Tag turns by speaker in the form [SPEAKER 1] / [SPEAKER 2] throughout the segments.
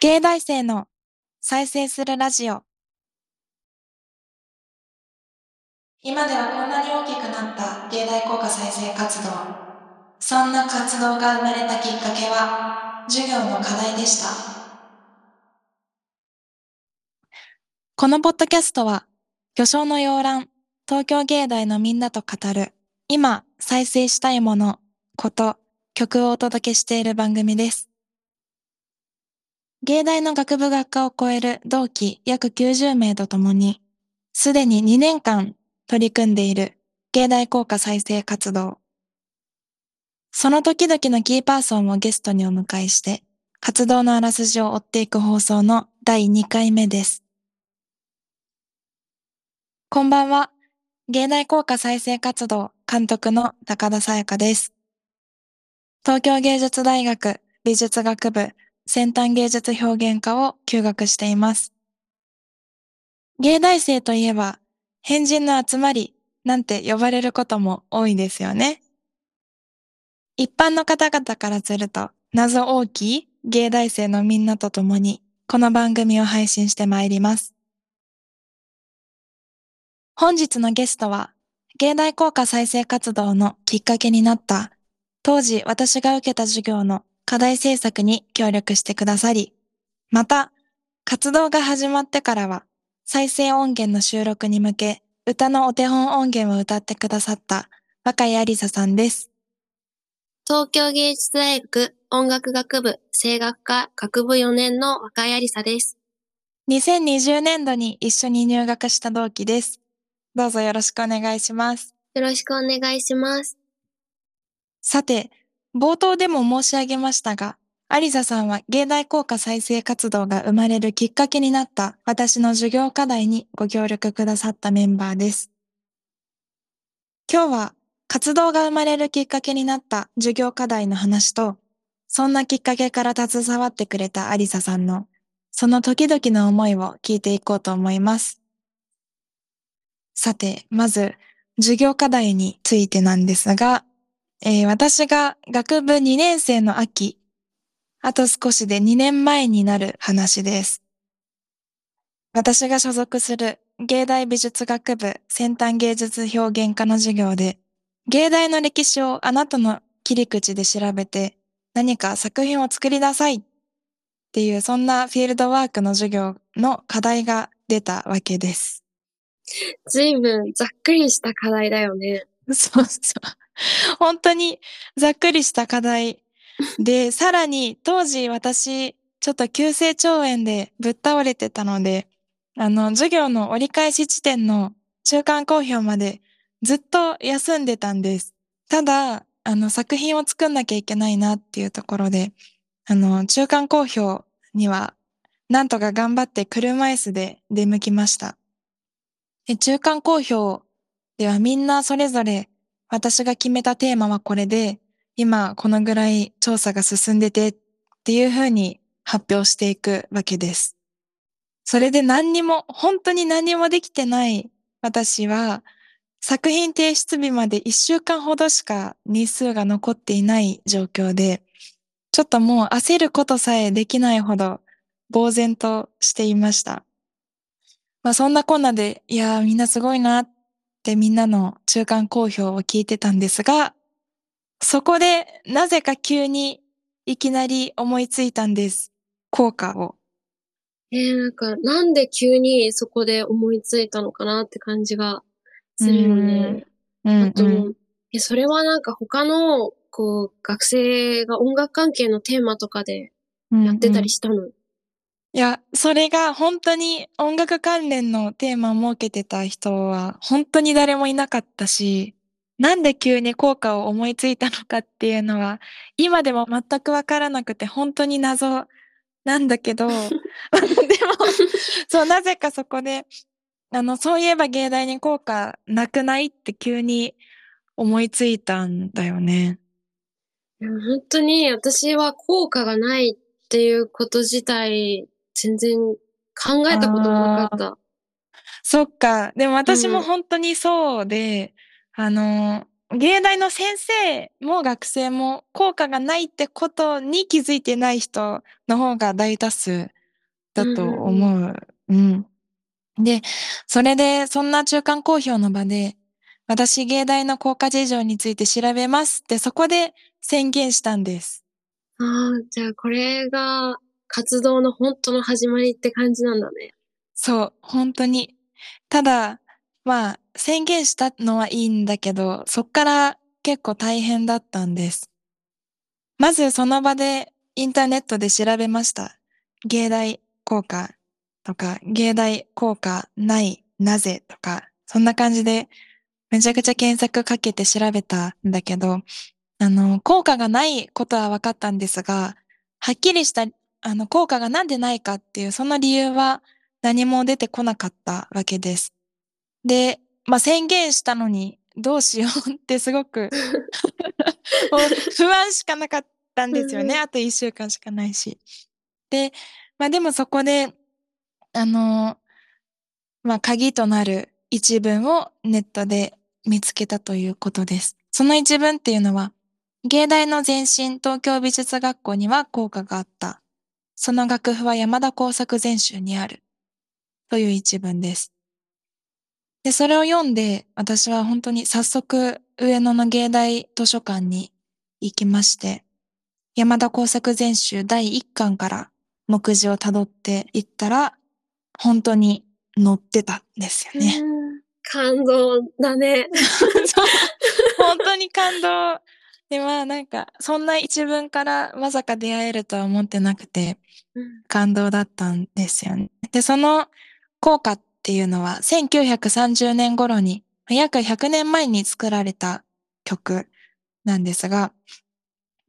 [SPEAKER 1] 芸大生の再生するラジオ。今ではこんなに大きくなった芸大効果再生活動。そんな活動が生まれたきっかけは授業の課題でした。このポッドキャストは巨匠の洋蘭東京芸大のみんなと語る今再生したいもの、こと、曲をお届けしている番組です芸大の学部学科を超える同期約90名とともに、すでに2年間取り組んでいる芸大効果再生活動。その時々のキーパーソンをゲストにお迎えして、活動のあらすじを追っていく放送の第2回目です。こんばんは。芸大効果再生活動監督の高田沙耶香です。東京芸術大学美術学部先端芸術表現科を休学しています。芸大生といえば、変人の集まりなんて呼ばれることも多いですよね。一般の方々からすると、謎大きい芸大生のみんなと共に、この番組を配信してまいります。本日のゲストは、芸大効果再生活動のきっかけになった、当時私が受けた授業の課題制作に協力してくださり、また、活動が始まってからは、再生音源の収録に向け、歌のお手本音源を歌ってくださった若井ありささんです。
[SPEAKER 2] 東京芸術大学音楽学部声楽科学部4年の若井ありさです。
[SPEAKER 1] 2020年度に一緒に入学した同期です。どうぞよろしくお願いします。
[SPEAKER 2] よろしくお願いします。
[SPEAKER 1] さて、冒頭でも申し上げましたが、アリサさんは芸大効果再生活動が生まれるきっかけになった私の授業課題にご協力くださったメンバーです。今日は活動が生まれるきっかけになった授業課題の話と、そんなきっかけから携わってくれたアリサさんの、その時々の思いを聞いていこうと思います。さて、まず、授業課題についてなんですが、えー、私が学部2年生の秋、あと少しで2年前になる話です。私が所属する芸大美術学部先端芸術表現科の授業で、芸大の歴史をあなたの切り口で調べて何か作品を作りなさいっていうそんなフィールドワークの授業の課題が出たわけです。
[SPEAKER 2] 随分ざっくりした課題だよね。
[SPEAKER 1] そうそう。本当にざっくりした課題で、さらに当時私、ちょっと急性腸炎でぶっ倒れてたので、あの、授業の折り返し地点の中間公表までずっと休んでたんです。ただ、あの、作品を作んなきゃいけないなっていうところで、あの、中間公表には、なんとか頑張って車椅子で出向きました。中間公表ではみんなそれぞれ私が決めたテーマはこれで、今このぐらい調査が進んでてっていうふうに発表していくわけです。それで何にも、本当に何にもできてない私は、作品提出日まで1週間ほどしか日数が残っていない状況で、ちょっともう焦ることさえできないほど呆然としていました。まあそんなこんなで、いやーみんなすごいなっってみんなの中間公表を聞いてたんですが、そこでなぜか急にいきなり思いついたんです。効果を。
[SPEAKER 2] えー、なんか、なんで急にそこで思いついたのかなって感じがするよね。うん、あと、うんえ、それはなんか他の、こう、学生が音楽関係のテーマとかでやってたりしたの、うんうん、
[SPEAKER 1] いや、それが本当に音楽関連のテーマを設けてた人は本当に誰もいなかったし、なんで急に効果を思いついたのかっていうのは、今でも全くわからなくて本当に謎なんだけど、でも、そう、なぜかそこで、あの、そういえば芸大に効果なくないって急に思いついたんだよね。
[SPEAKER 2] 本当に私は効果がないっていうこと自体全然考えたこともなかった。
[SPEAKER 1] そっか。でも私も本当にそうで、うん、あの、芸大の先生も学生も効果がないってことに気づいてない人の方が大多数だと思う。うん、うん。で、それでそんな中間公表の場で、私芸大の効果事情について調べますってそこで宣言したんです。
[SPEAKER 2] ああ、じゃあこれが活動の本当の始まりって感じなんだね。
[SPEAKER 1] そう、本当に。ただ、まあ、宣言したのはいいんだけど、そっから結構大変だったんです。まずその場でインターネットで調べました。芸大効果とか、芸大効果ない、なぜとか、そんな感じでめちゃくちゃ検索かけて調べたんだけど、あの、効果がないことは分かったんですが、はっきりした、あの、効果がなんでないかっていう、その理由は何も出てこなかったわけです。で、まあ、宣言したのにどうしようってすごく 不安しかなかったんですよね。あと一週間しかないし。で、まあでもそこで、あの、まあ鍵となる一文をネットで見つけたということです。その一文っていうのは、芸大の前身東京美術学校には効果があった。その楽譜は山田工作全集にある。という一文です。で、それを読んで、私は本当に早速、上野の芸大図書館に行きまして、山田工作全集第1巻から目次を辿っていったら、本当に載ってたんですよね。
[SPEAKER 2] 感動だね。
[SPEAKER 1] 本当に感動。で、まあなんか、そんな一文からまさか出会えるとは思ってなくて、感動だったんですよね。で、その効果っていうのは1930年頃に約100年前に作られた曲なんですが、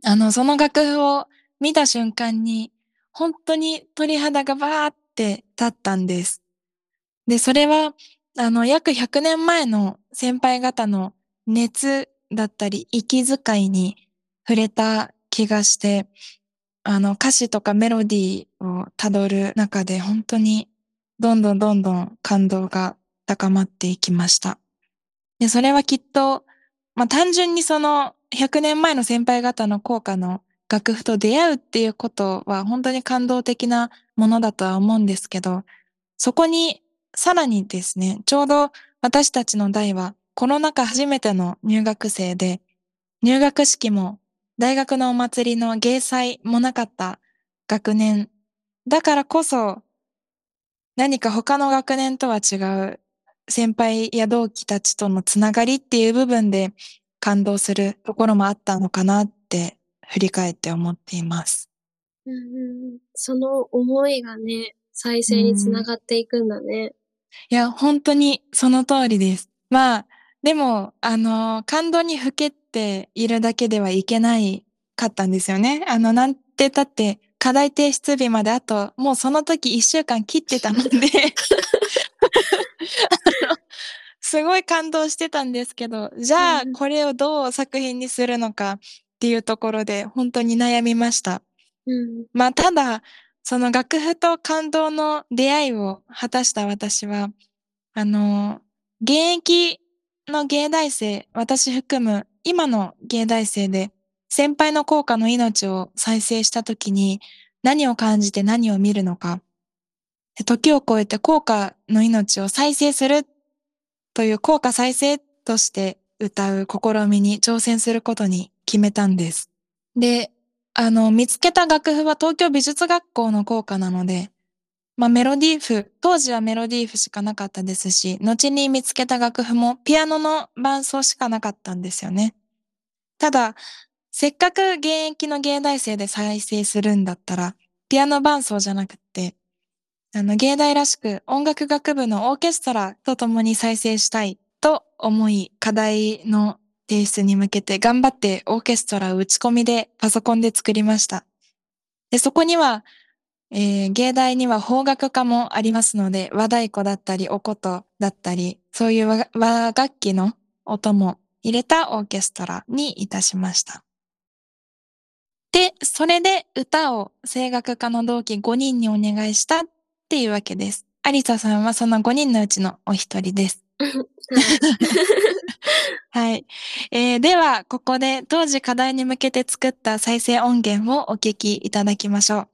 [SPEAKER 1] あの、その楽譜を見た瞬間に本当に鳥肌がバーって立ったんです。で、それは、あの、約100年前の先輩方の熱だったり、息遣いに触れた気がして、あの、歌詞とかメロディーをたどる中で本当にどんどんどんどん感動が高まっていきました。で、それはきっと、まあ、単純にその100年前の先輩方の効果の楽譜と出会うっていうことは本当に感動的なものだとは思うんですけど、そこにさらにですね、ちょうど私たちの代はコロナ禍初めての入学生で、入学式も大学のお祭りの芸祭もなかった学年だからこそ何か他の学年とは違う先輩や同期たちとのつながりっていう部分で感動するところもあったのかなって振り返って思っています。
[SPEAKER 2] うん、その思いがね、再生につながっていくんだね。
[SPEAKER 1] いや、本当にその通りです。まあ、でも、あの、感動にふけっているだけではいけないかったんですよね。あの、なんてたって課題提出日まであと、もうその時一週間切ってたので すごい感動してたんですけど、じゃあこれをどう作品にするのかっていうところで本当に悩みました。
[SPEAKER 2] うん、
[SPEAKER 1] まあただ、その楽譜と感動の出会いを果たした私は、あの、現役の芸大生、私含む今の芸大生で先輩の効果の命を再生した時に何を感じて何を見るのか。時を超えて効果の命を再生するという効果再生として歌う試みに挑戦することに決めたんです。で、あの、見つけた楽譜は東京美術学校の効果なので、まあメロディー譜、当時はメロディー譜しかなかったですし、後に見つけた楽譜もピアノの伴奏しかなかったんですよね。ただ、せっかく現役の芸大生で再生するんだったら、ピアノ伴奏じゃなくて、あの、芸大らしく音楽学部のオーケストラと共に再生したいと思い、課題の提出に向けて頑張ってオーケストラを打ち込みでパソコンで作りました。で、そこには、えー、芸大には邦楽科もありますので、和太鼓だったり、お琴だったり、そういう和楽器の音も入れたオーケストラにいたしました。で、それで歌を声楽科の同期5人にお願いしたっていうわけです。アリサさんはその5人のうちのお一人です。はい。えー、では、ここで当時課題に向けて作った再生音源をお聞きいただきましょう。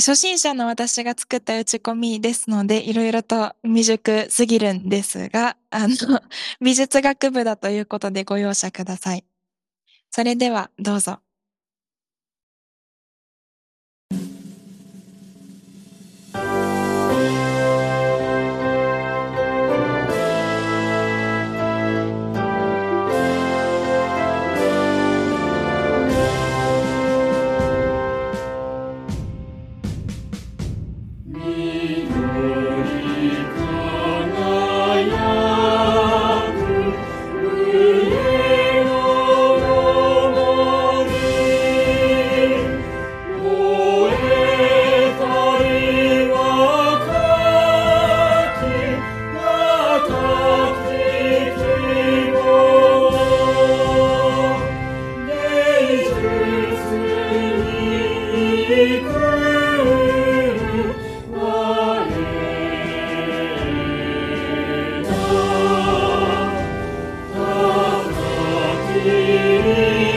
[SPEAKER 1] 初心者の私が作った打ち込みですので、いろいろと未熟すぎるんですが、あの、美術学部だということでご容赦ください。それでは、どうぞ。You.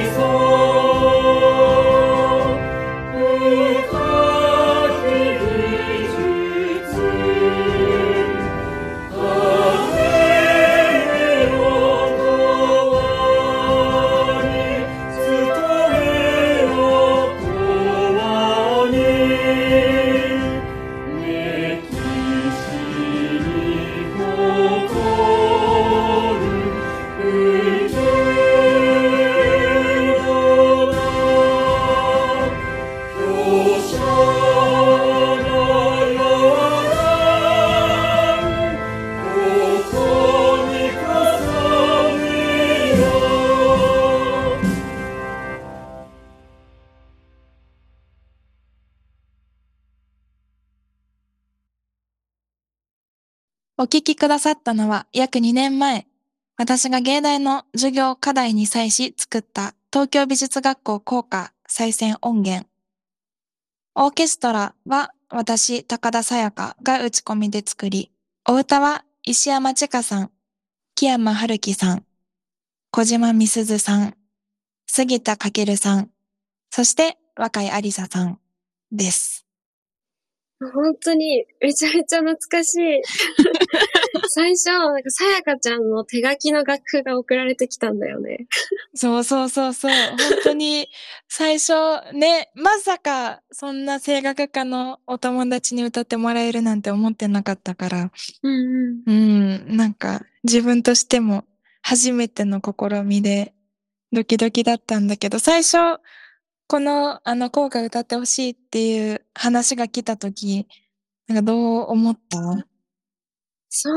[SPEAKER 1] お聞きくださったのは約2年前、私が芸大の授業課題に際し作った東京美術学校校歌再選音源。オーケストラは私、高田沙耶香が打ち込みで作り、お歌は石山千佳さん、木山春樹さん、小島美鈴さん、杉田翔さん、そして若井ありささんです。
[SPEAKER 2] 本当に、めちゃめちゃ懐かしい。最初、なんか、さやかちゃんの手書きの楽譜が送られてきたんだよね。
[SPEAKER 1] そうそうそうそう。本当に、最初、ね、まさか、そんな声楽家のお友達に歌ってもらえるなんて思ってなかったから。
[SPEAKER 2] うん
[SPEAKER 1] うん。うん、なんか、自分としても、初めての試みで、ドキドキだったんだけど、最初、この、あの、効果歌ってほしいっていう話が来たとき、なんかどう思った？
[SPEAKER 2] そう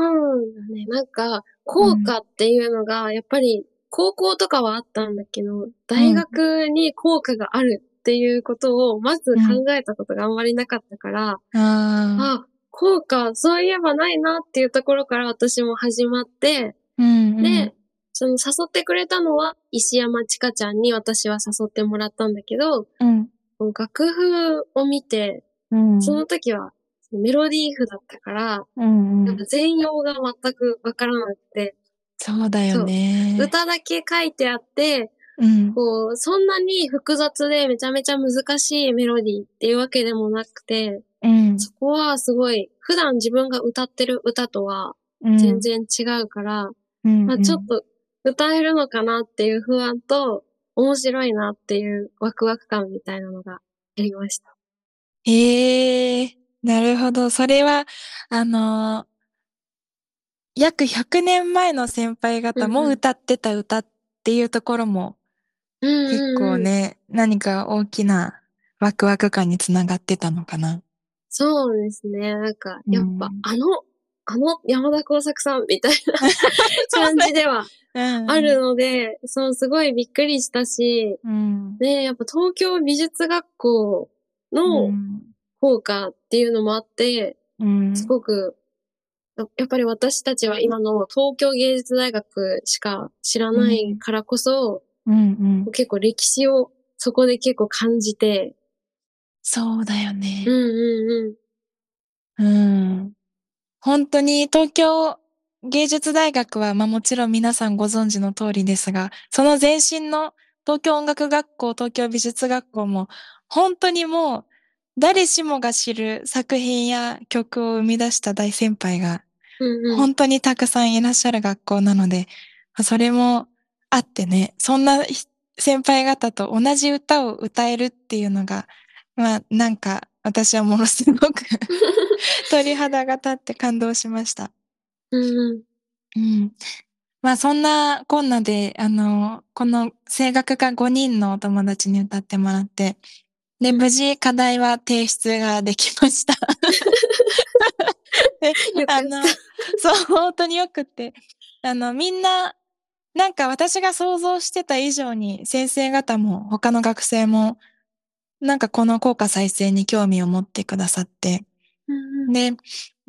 [SPEAKER 2] だね。なんか、効果っていうのが、やっぱり、高校とかはあったんだけど、大学に効果があるっていうことを、まず考えたことがあんまりなかったから、
[SPEAKER 1] うん、あ
[SPEAKER 2] あ、効果、そういえばないなっていうところから私も始まって、
[SPEAKER 1] うんうん、
[SPEAKER 2] で、その誘ってくれたのは石山千佳ちゃんに私は誘ってもらったんだけど、
[SPEAKER 1] うん、
[SPEAKER 2] 楽譜を見て、
[SPEAKER 1] うん、
[SPEAKER 2] その時はメロディー譜だったから、
[SPEAKER 1] うんうん、
[SPEAKER 2] 全容が全くわからなくて。
[SPEAKER 1] そうだよね。
[SPEAKER 2] 歌だけ書いてあって、
[SPEAKER 1] うん、
[SPEAKER 2] こう、そんなに複雑でめちゃめちゃ難しいメロディーっていうわけでもなくて、
[SPEAKER 1] うん、
[SPEAKER 2] そこはすごい、普段自分が歌ってる歌とは全然違うから、
[SPEAKER 1] うん
[SPEAKER 2] まあ、ちょっと歌えるのかなっていう不安と、面白いなっていうワクワク感みたいなのがありました。
[SPEAKER 1] ええー、なるほど。それは、あの約100年前の先輩方も歌ってた歌っていうところも、結構ね、何か大きなワクワク感につながってたのかな。
[SPEAKER 2] そうですね。なんか、やっぱ、あの、あの山田耕作さんみたいな 感じではあるので、そう、すごいびっくりしたし、
[SPEAKER 1] うん、
[SPEAKER 2] ねやっぱ東京美術学校の効果っていうのもあって、
[SPEAKER 1] うん、
[SPEAKER 2] すごく、やっぱり私たちは今の東京芸術大学しか知らないからこそ、
[SPEAKER 1] うんうん、
[SPEAKER 2] 結構歴史をそこで結構感じて。
[SPEAKER 1] そうだよね。
[SPEAKER 2] うんうん
[SPEAKER 1] うん。うん。本当に東京芸術大学は、まあもちろん皆さんご存知の通りですが、その前身の東京音楽学校、東京美術学校も、本当にもう、誰しもが知る作品や曲を生み出した大先輩が、本当にたくさんいらっしゃる学校なので、それもあってね、そんな先輩方と同じ歌を歌えるっていうのが、まあなんか私はものすごく 鳥肌が立って感動しました。うん。まあそんなこんなで、あの、この声楽科5人のお友達に歌ってもらって、で、無事課題は提出ができました。で、あの、そう、本当によくって、あの、みんな、なんか私が想像してた以上に先生方も他の学生もなんかこの効果再生に興味を持ってくださって、
[SPEAKER 2] うん、
[SPEAKER 1] で、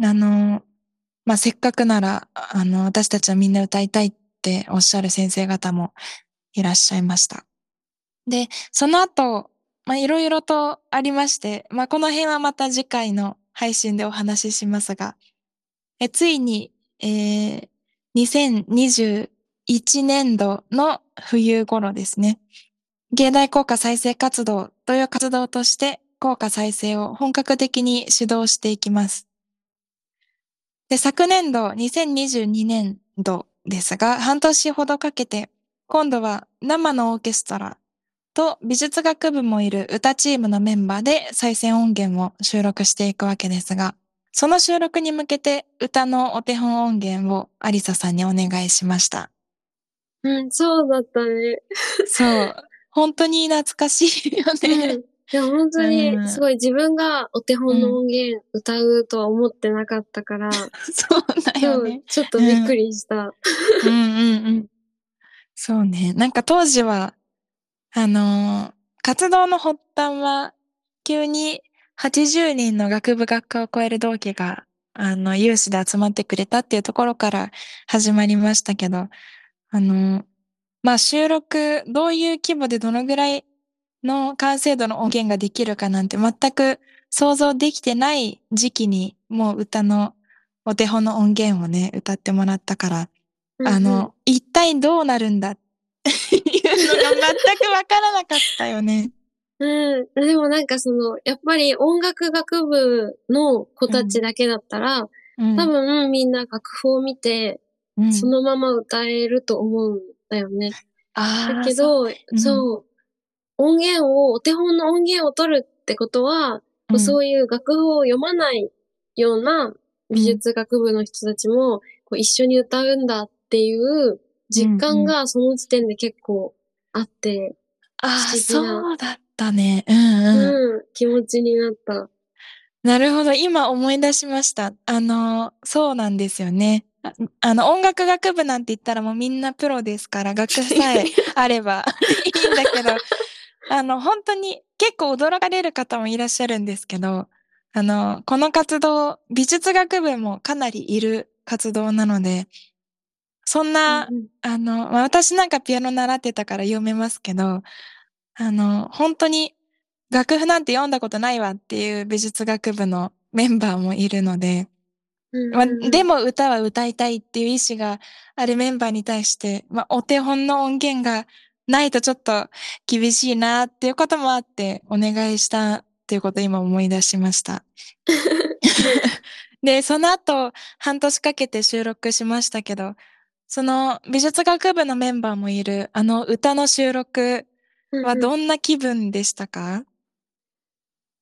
[SPEAKER 1] あの、まあ、せっかくなら、あの、私たちはみんな歌いたいっておっしゃる先生方もいらっしゃいました。で、その後、まあ、いろいろとありまして、まあ、この辺はまた次回の配信でお話ししますが、えついに、えー、2021年度の冬頃ですね。芸大効果再生活動という活動として効果再生を本格的に指導していきます。で昨年度2022年度ですが、半年ほどかけて、今度は生のオーケストラと美術学部もいる歌チームのメンバーで再生音源を収録していくわけですが、その収録に向けて歌のお手本音源をアリサさんにお願いしました。
[SPEAKER 2] うん、そうだったね。
[SPEAKER 1] そう。本当に懐かしいよね。
[SPEAKER 2] うん、いや、本当に、すごい自分がお手本の音源歌うとは思ってなかったから。うん、
[SPEAKER 1] そうだよね。
[SPEAKER 2] ちょっとびっくりした。
[SPEAKER 1] うん、うんうんうんそうね。なんか当時は、あのー、活動の発端は、急に80人の学部学科を超える同期が、あの、有志で集まってくれたっていうところから始まりましたけど、あの、まあ収録、どういう規模でどのぐらいの完成度の音源ができるかなんて全く想像できてない時期にもう歌のお手本の音源をね、歌ってもらったから、うんうん、あの、一体どうなるんだっていうのが全くわからなかったよね。
[SPEAKER 2] うん。でもなんかその、やっぱり音楽学部の子たちだけだったら、うん、多分みんな楽譜を見て、うん、そのまま歌えると思うんだよね。
[SPEAKER 1] あ
[SPEAKER 2] あ。だけど、そううん、そう、音源を、お手本の音源を取るってことは、うん、そういう楽譜を読まないような美術学部の人たちも、こう一緒に歌うんだっていう実感がその時点で結構あって、
[SPEAKER 1] ああ、そうだったね。うんうん。
[SPEAKER 2] うん、気持ちになった。
[SPEAKER 1] なるほど。今思い出しました。あの、そうなんですよね。あの、音楽学部なんて言ったらもうみんなプロですから、楽譜さえあればいいんだけど、あの、本当に結構驚かれる方もいらっしゃるんですけど、あの、この活動、美術学部もかなりいる活動なので、そんな、うんうん、あの、まあ、私なんかピアノ習ってたから読めますけど、あの、本当に楽譜なんて読んだことないわっていう美術学部のメンバーもいるので、まあ、でも歌は歌いたいっていう意思があるメンバーに対して、まあ、お手本の音源がないとちょっと厳しいなっていうこともあってお願いしたっていうことを今思い出しました。で、その後半年かけて収録しましたけど、その美術学部のメンバーもいるあの歌の収録はどんな気分でしたか、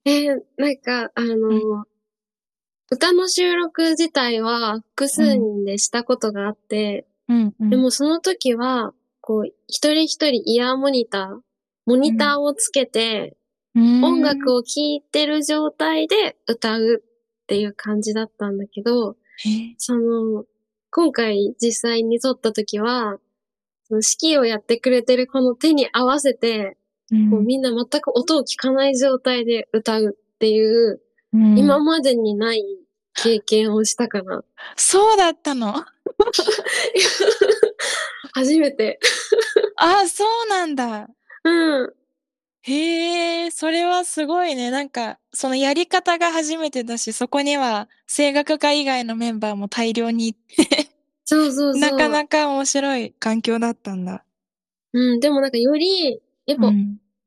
[SPEAKER 2] うん、えー、なんか、あの、うん。歌の収録自体は複数人でしたことがあって、
[SPEAKER 1] うんうん、
[SPEAKER 2] でもその時は、こう、一人一人イヤーモニター、モニターをつけて、音楽を聴いてる状態で歌うっていう感じだったんだけど、その、今回実際に撮った時は、その指揮をやってくれてるこの手に合わせて、こうみんな全く音を聞かない状態で歌うっていう、うん、今までにない経験をしたかな。
[SPEAKER 1] そうだったの？
[SPEAKER 2] 初めて。
[SPEAKER 1] あ、そうなんだ。
[SPEAKER 2] うん。
[SPEAKER 1] へえ、それはすごいね。なんか、そのやり方が初めてだし、そこには声楽科以外のメンバーも大量にいて
[SPEAKER 2] そうそうそう。
[SPEAKER 1] なかなか面白い環境だったんだ。
[SPEAKER 2] うん、でもなんかより、やっぱ、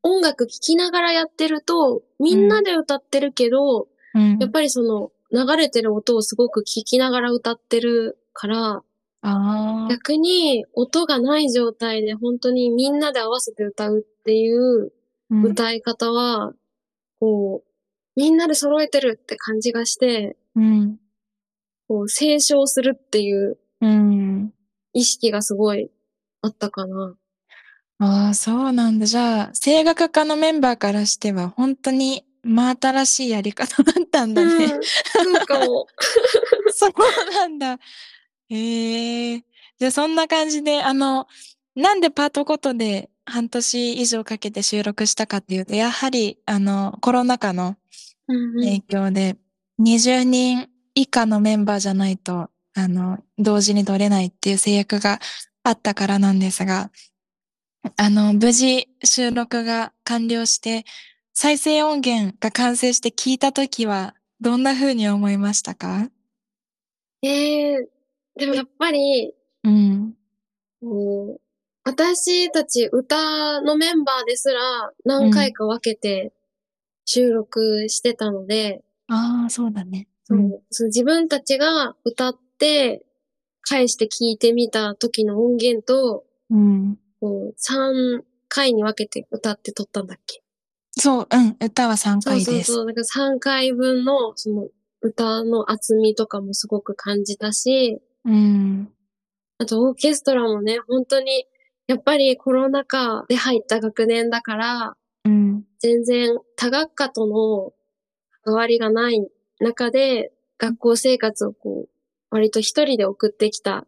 [SPEAKER 2] 音楽聴きながらやってると、みんなで歌ってるけど、うん、やっぱりその、流れてる音をすごく聴きながら歌ってるから、逆に音がない状態で本当にみんなで合わせて歌うっていう歌い方は、うん、こう、みんなで揃えてるって感じがして、うん、こう、斉唱するっていう意識がすごいあったかな。
[SPEAKER 1] ああ、そうなんだ。じゃあ、声楽家のメンバーからしては、本当に真新しいやり方だったんだね。うん、
[SPEAKER 2] そうかも。
[SPEAKER 1] そうなんだ。へえ。じゃあ、そんな感じで、あの、なんでパートごとで半年以上かけて収録したかっていうと、やはり、あの、コロナ禍の影響で、20人以下のメンバーじゃないと、あの、同時に撮れないっていう制約があったからなんですが、あの、無事収録が完了して、再生音源が完成して聞いたときは、どんな風に思いましたか？
[SPEAKER 2] ええー、でもやっぱり、うん。もう、私たち歌のメンバーですら何回か分けて収録してたので、
[SPEAKER 1] うん、ああ、そうだね。
[SPEAKER 2] そう、そ自分たちが歌って返して聞いてみた時の音源と、うん、こう3回に分けて歌って撮ったんだっけ？
[SPEAKER 1] そう、うん、歌は3回です。そうそうそう。
[SPEAKER 2] だから3回分の、その、歌の厚みとかもすごく感じたし、うん。あと、オーケストラもね、本当に、やっぱりコロナ禍で入った学年だから、うん。全然多学科との関わりがない中で、学校生活をこう、割と一人で送ってきた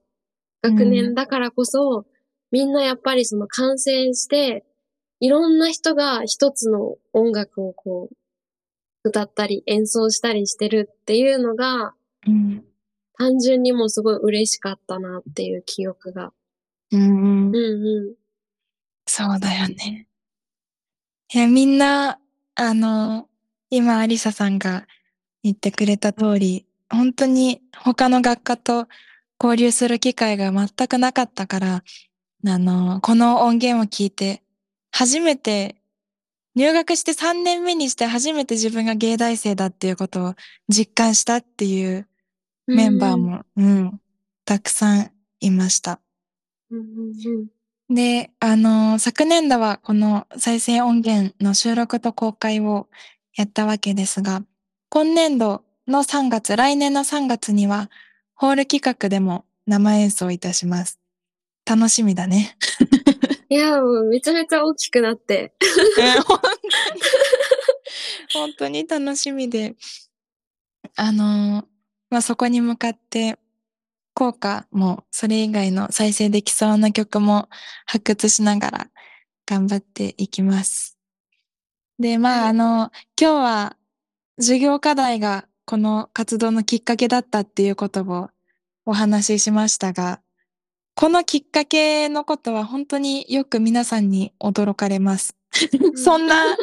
[SPEAKER 2] 学年だからこそ、うん、みんなやっぱりその感染して、いろんな人が一つの音楽をこう、歌ったり演奏したりしてるっていうのが、うん、単純にもすごい嬉しかったなっていう記憶が。うん、うん、うん。
[SPEAKER 1] そうだよね。いや、みんな、あの、今、アリサさんが言ってくれた通り、本当に他の学科と交流する機会が全くなかったから、あの、この音源を聞いて、初めて、入学して3年目にして初めて自分が芸大生だっていうことを実感したっていうメンバーも、うん、うん、たくさんいました。で、あの、昨年度はこの再生音源の収録と公開をやったわけですが、今年度の3月、来年の3月には、ホール企画でも生演奏いたします。楽しみだね。
[SPEAKER 2] いや、もうめちゃめちゃ大きくなって。
[SPEAKER 1] 本当に、本当に楽しみで。あの、まあ、そこに向かって、効果もそれ以外の再生できそうな曲も発掘しながら頑張っていきます。で、まあ、あの、今日は授業課題がこの活動のきっかけだったっていうことをお話ししましたが、このきっかけのことは本当によく皆さんに驚かれます。そんな、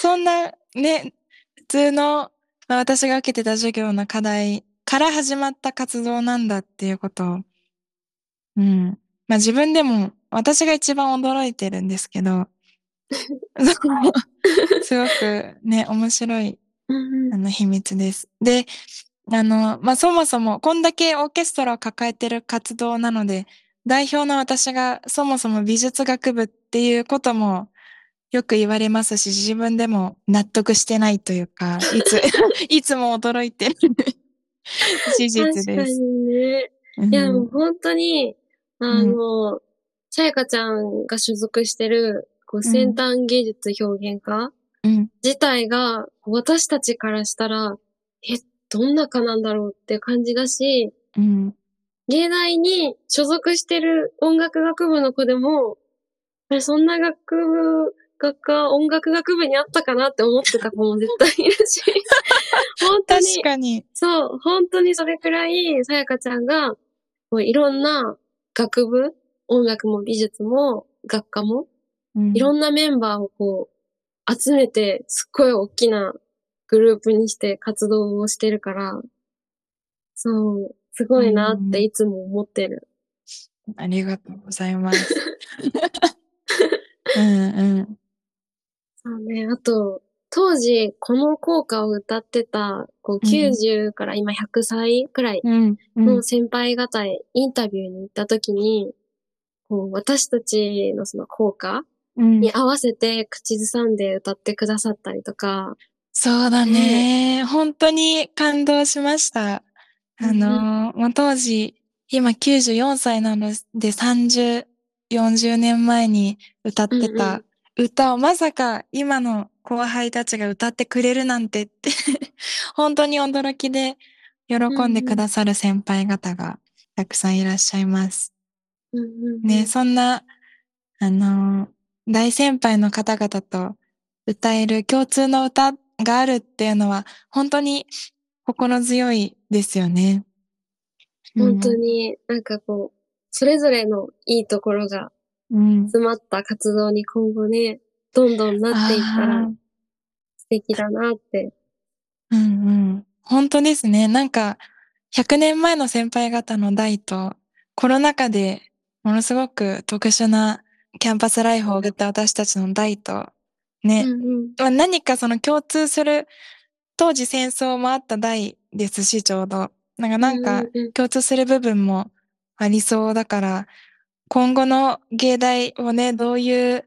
[SPEAKER 1] そんなね、普通の、まあ、私が受けてた授業の課題から始まった活動なんだっていうこと。を、うん。まあ自分でも私が一番驚いてるんですけど、すごくね、面白い、あの、秘密です。で、あの、まあ、そもそも、こんだけオーケストラを抱えてる活動なので、代表の私がそもそも美術学部っていうこともよく言われますし、自分でも納得してないというか、いつ、いつも驚いてる 事実です。確か
[SPEAKER 2] にね。いや、もう本当に、あの、さやかちゃんが所属してる、こう、先端芸術表現科、うん、自体が、私たちからしたら、え、どんな科なんだろうって感じだし、うん、芸大に所属してる音楽学部の子でも、そんな学部、学科、音楽学部にあったかなって思ってた子も絶対いるし。本当に。
[SPEAKER 1] 確かに。
[SPEAKER 2] そう、本当にそれくらい、さやかちゃんが、もういろんな学部、音楽も美術も学科も、うん、いろんなメンバーをこう、集めて、すっごい大きなグループにして活動をしてるから、そう、すごいなっていつも思ってる。
[SPEAKER 1] ありがとうございます。うんうん。
[SPEAKER 2] そうね。あと、当時、この効果を歌ってた、こう、90から今100歳くらいの先輩方へインタビューに行った時に、こう、私たちのその効果に合わせて口ずさんで歌ってくださったりとか。
[SPEAKER 1] そうだね。本当に感動しました。あの、まあ、当時、今94歳なので30、40年前に歌ってた歌をまさか今の後輩たちが歌ってくれるなんてって 本当に驚きで喜んでくださる先輩方がたくさんいらっしゃいます。ね、そんな、あの、大先輩の方々と歌える共通の歌があるっていうのは本当に心強いですよね。
[SPEAKER 2] 本当になんかこう、それぞれのいいところが詰まった活動に今後ね、どんどんなっていったら素敵だなって。
[SPEAKER 1] うんうん。本当ですね。なんか、100年前の先輩方の代と、コロナ禍でものすごく特殊なキャンパスライフを送った私たちの代と、ね、うんうん、何かその共通する、当時戦争もあった代ですし、ちょうど。なんか、なんか共通する部分もありそうだから、今後の芸大をね、どういう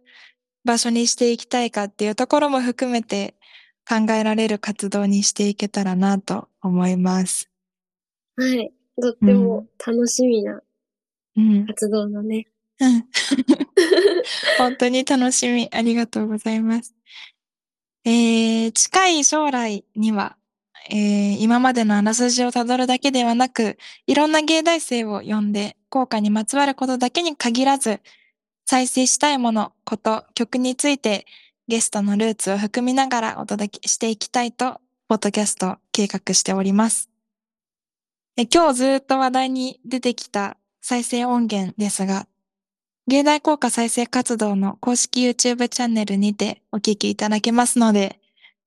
[SPEAKER 1] 場所にしていきたいかっていうところも含めて考えられる活動にしていけたらなと思います。
[SPEAKER 2] はい。とっても楽しみな活動だね。
[SPEAKER 1] うん。本当に楽しみ。ありがとうございます。えー、近い将来には、えー、今までのあらすじをたどるだけではなく、いろんな芸大生を呼んで、効果にまつわることだけに限らず、再生したいもの、こと、曲についてゲストのルーツを含みながらお届けしていきたいと、ポッドキャスト計画しております。今日ずっと話題に出てきた再生音源ですが、芸大効果再生活動の公式 YouTube チャンネルにてお聞きいただけますので、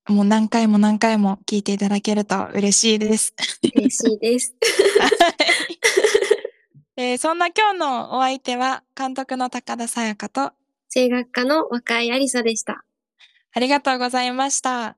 [SPEAKER 1] もう何回も何回も聞いていただけると嬉しいです。
[SPEAKER 2] 嬉しいです。
[SPEAKER 1] えー、そんな今日のお相手は、監督の高田沙耶香と、
[SPEAKER 2] 声楽家の若井ありさでした。
[SPEAKER 1] ありがとうございました。